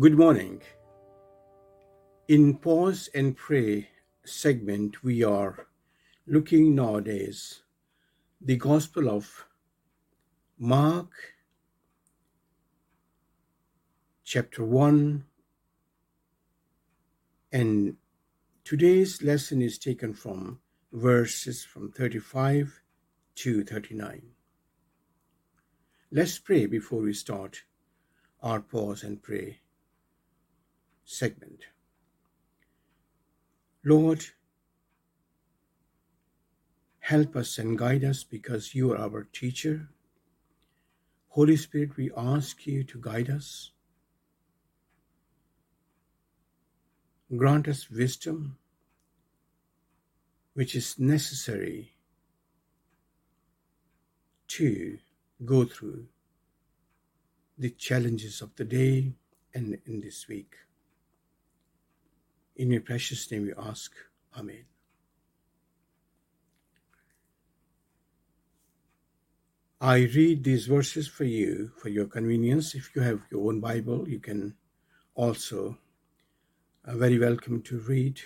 Good morning. In Pause and Pray segment, we are looking nowadays the Gospel of Mark, chapter 1, and today's lesson is taken from verses from 35 to 39. Let's pray before we start our pause and pray segment. Lord, help us and guide us because you are our teacher. Holy Spirit, we ask you to guide us. Grant us wisdom which is necessary to go through the challenges of the day and in this week. In your precious name we ask. Amen. I read these verses for you for your convenience. If you have your own Bible, you can also uh, very welcome to read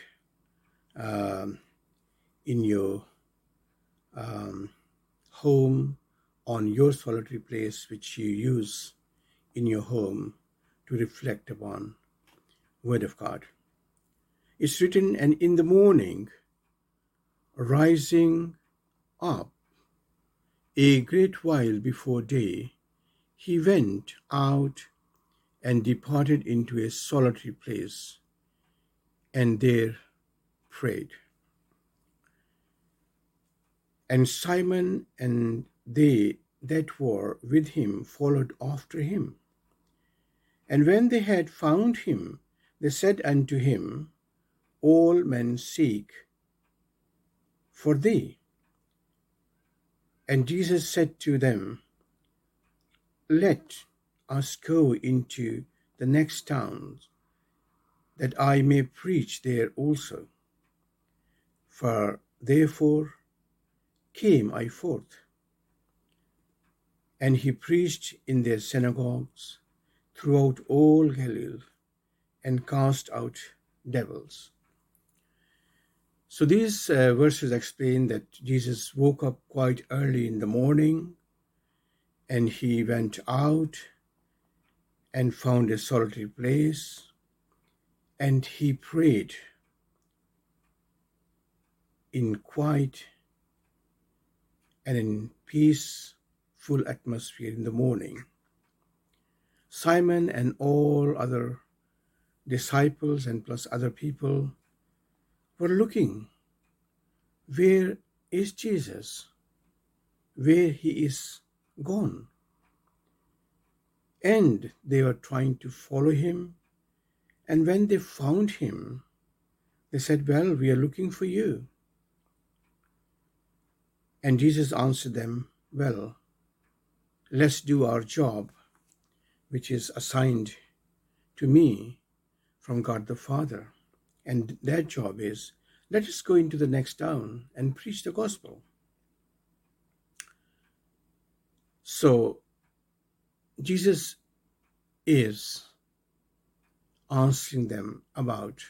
um, in your um, home on your solitary place which you use in your home to reflect upon word of god it's written and in the morning rising up a great while before day he went out and departed into a solitary place and there prayed and simon and they that were with him followed after him. And when they had found him, they said unto him, All men seek for thee. And Jesus said to them, Let us go into the next towns, that I may preach there also. For therefore came I forth. And he preached in their synagogues throughout all Galilee and cast out devils. So these uh, verses explain that Jesus woke up quite early in the morning and he went out and found a solitary place and he prayed in quiet and in peace full atmosphere in the morning. Simon and all other disciples and plus other people were looking where is Jesus? Where he is gone. And they were trying to follow him. And when they found him, they said, Well, we are looking for you. And Jesus answered them, Well, let's do our job, which is assigned to me from God the Father. And their job is let us go into the next town and preach the gospel. So, Jesus is answering them about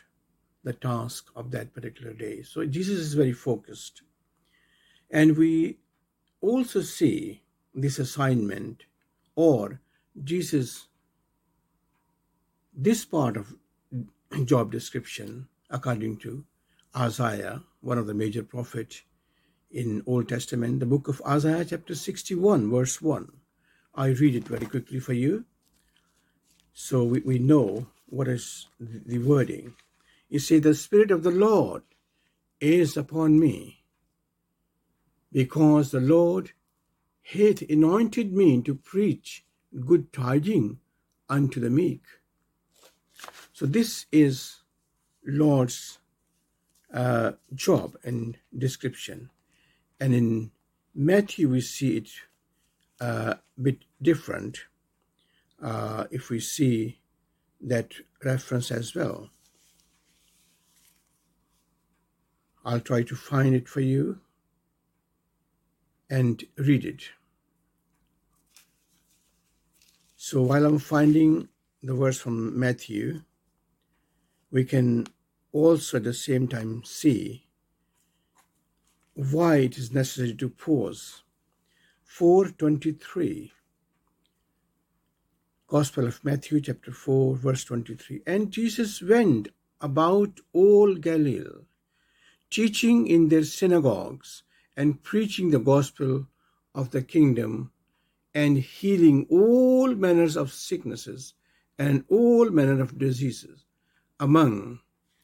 the task of that particular day. So, Jesus is very focused. And we also see this assignment or Jesus, this part of job description, according to Isaiah, one of the major prophets in Old Testament, the book of Isaiah, chapter 61, verse 1. I read it very quickly for you. So we, we know what is the wording. You see, The Spirit of the Lord is upon me, because the Lord hath anointed me to preach good tidings unto the meek. So this is Lord's uh, job and description. And in Matthew, we see it a uh, bit different uh, if we see that reference as well. I'll try to find it for you and read it. So while I'm finding the verse from Matthew, we can also at the same time see why it is necessary to pause. 423 Gospel of Matthew chapter 4 verse 23 And Jesus went about all Galilee teaching in their synagogues and preaching the gospel of the kingdom and healing all manners of sicknesses and all manner of diseases among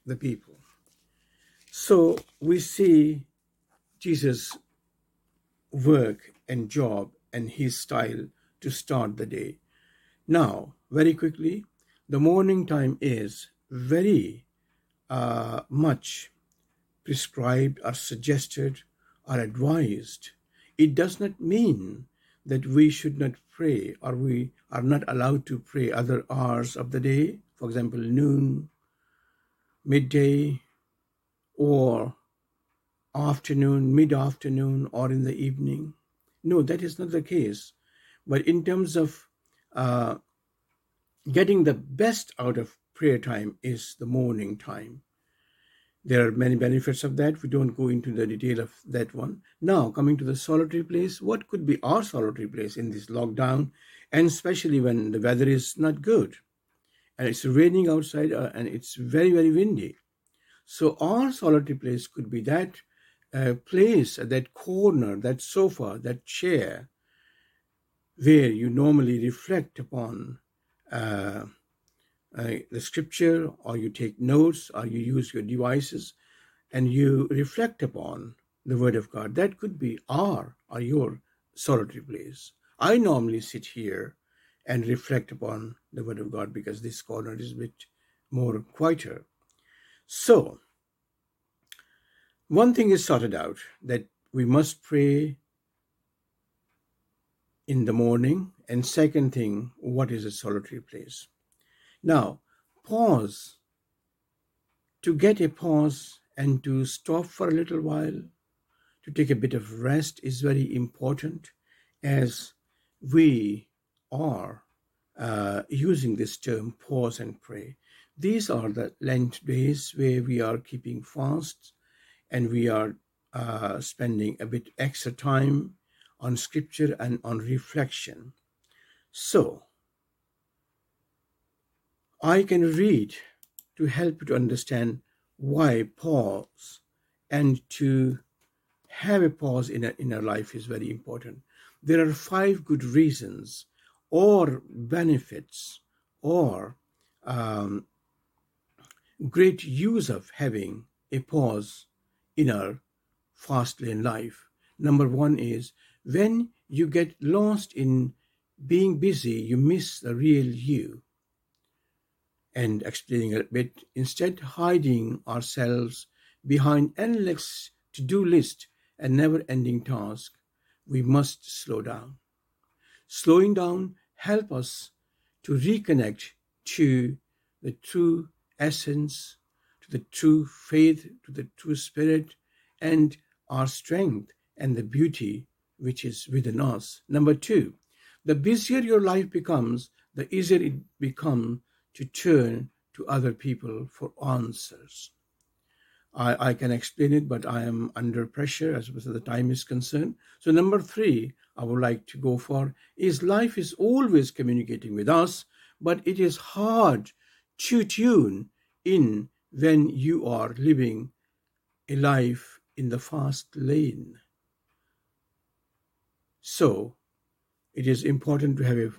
the people. So we see Jesus' work and job and his style to start the day. Now, very quickly, the morning time is very uh, much prescribed or suggested or advised. It does not mean that we should not pray or we are not allowed to pray other hours of the day, for example, noon, midday, or afternoon, mid afternoon, or in the evening. No, that is not the case. But in terms of uh, getting the best out of prayer time is the morning time. There are many benefits of that. We don't go into the detail of that one. Now, coming to the solitary place, what could be our solitary place in this lockdown, and especially when the weather is not good and it's raining outside uh, and it's very, very windy. So, our solitary place could be that uh, place, that corner, that sofa, that chair where you normally reflect upon. Uh, uh, the scripture or you take notes or you use your devices and you reflect upon the word of God. That could be our or your solitary place. I normally sit here and reflect upon the word of God because this corner is a bit more quieter. So, one thing is sorted out that we must pray in the morning, and second thing, what is a solitary place? Now, pause. To get a pause and to stop for a little while, to take a bit of rest is very important as we are uh, using this term pause and pray. These are the Lent days where we are keeping fast and we are uh, spending a bit extra time on scripture and on reflection. So, I can read to help you to understand why pause and to have a pause in, in our life is very important. There are five good reasons or benefits or um, great use of having a pause in our fast lane life. Number one is when you get lost in being busy, you miss the real you and explaining a bit, instead hiding ourselves behind endless to-do list and never-ending task, we must slow down. Slowing down help us to reconnect to the true essence, to the true faith, to the true spirit, and our strength and the beauty which is within us. Number two, the busier your life becomes, the easier it becomes to turn to other people for answers. I, I can explain it, but I am under pressure as far as the time is concerned. So, number three, I would like to go for is life is always communicating with us, but it is hard to tune in when you are living a life in the fast lane. So, it is important to have a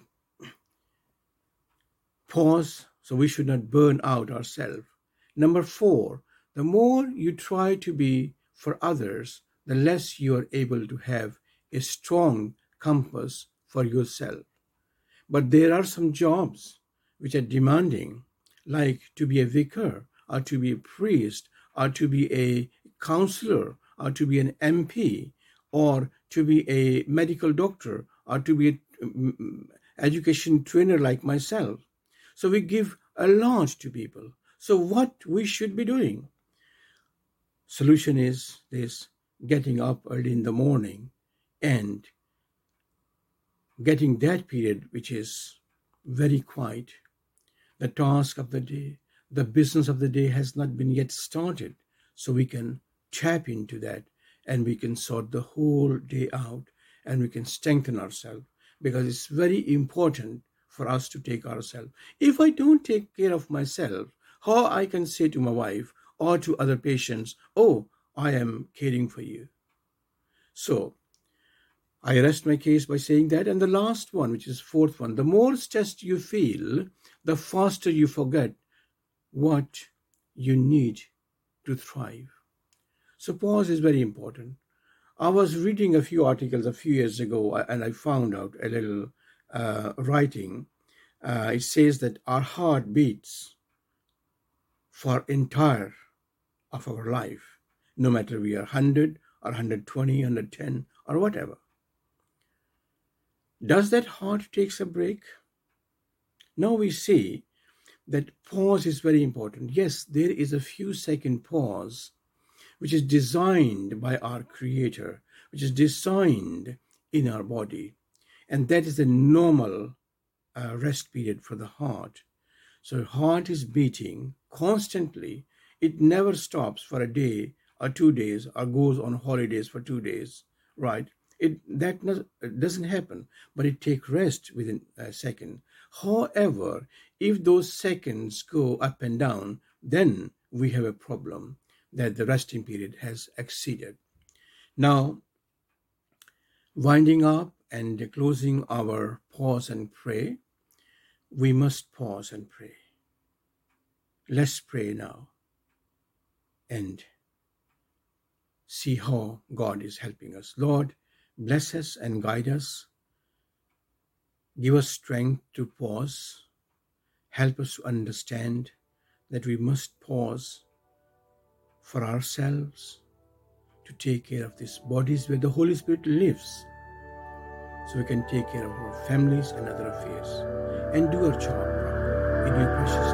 pause so we should not burn out ourselves. Number four, the more you try to be for others, the less you are able to have a strong compass for yourself. But there are some jobs which are demanding, like to be a vicar, or to be a priest, or to be a counselor, or to be an MP, or to be a medical doctor, or to be an mm, mm, education trainer like myself. So we give a lot to people. So what we should be doing? Solution is this getting up early in the morning and getting that period which is very quiet the task of the day, the business of the day has not been yet started. So we can tap into that and we can sort the whole day out and we can strengthen ourselves because it's very important for us to take ourselves. If I don't take care of myself, how I can say to my wife or to other patients, oh, I am caring for you. So I rest my case by saying that. And the last one, which is fourth one, the more stressed you feel, the faster you forget what you need to thrive. So pause is very important. I was reading a few articles a few years ago, and I found out a little uh, writing. Uh, it says that our heart beats for entire of our life, no matter we are 100 or 120, 110 or whatever. Does that heart takes a break? Now we see that pause is very important. Yes, there is a few second pause which is designed by our creator, which is designed in our body. And that is the normal uh, rest period for the heart. So heart is beating constantly. It never stops for a day or two days or goes on holidays for two days, right? It that doesn't happen, but it takes rest within a second. However, if those seconds go up and down, then we have a problem that the resting period has exceeded. Now, winding up and closing our pause and pray, we must pause and pray. Let's pray now and see how God is helping us. Lord, Bless us and guide us. Give us strength to pause. Help us to understand that we must pause for ourselves to take care of these bodies where the Holy Spirit lives so we can take care of our families and other affairs and do our job in your precious.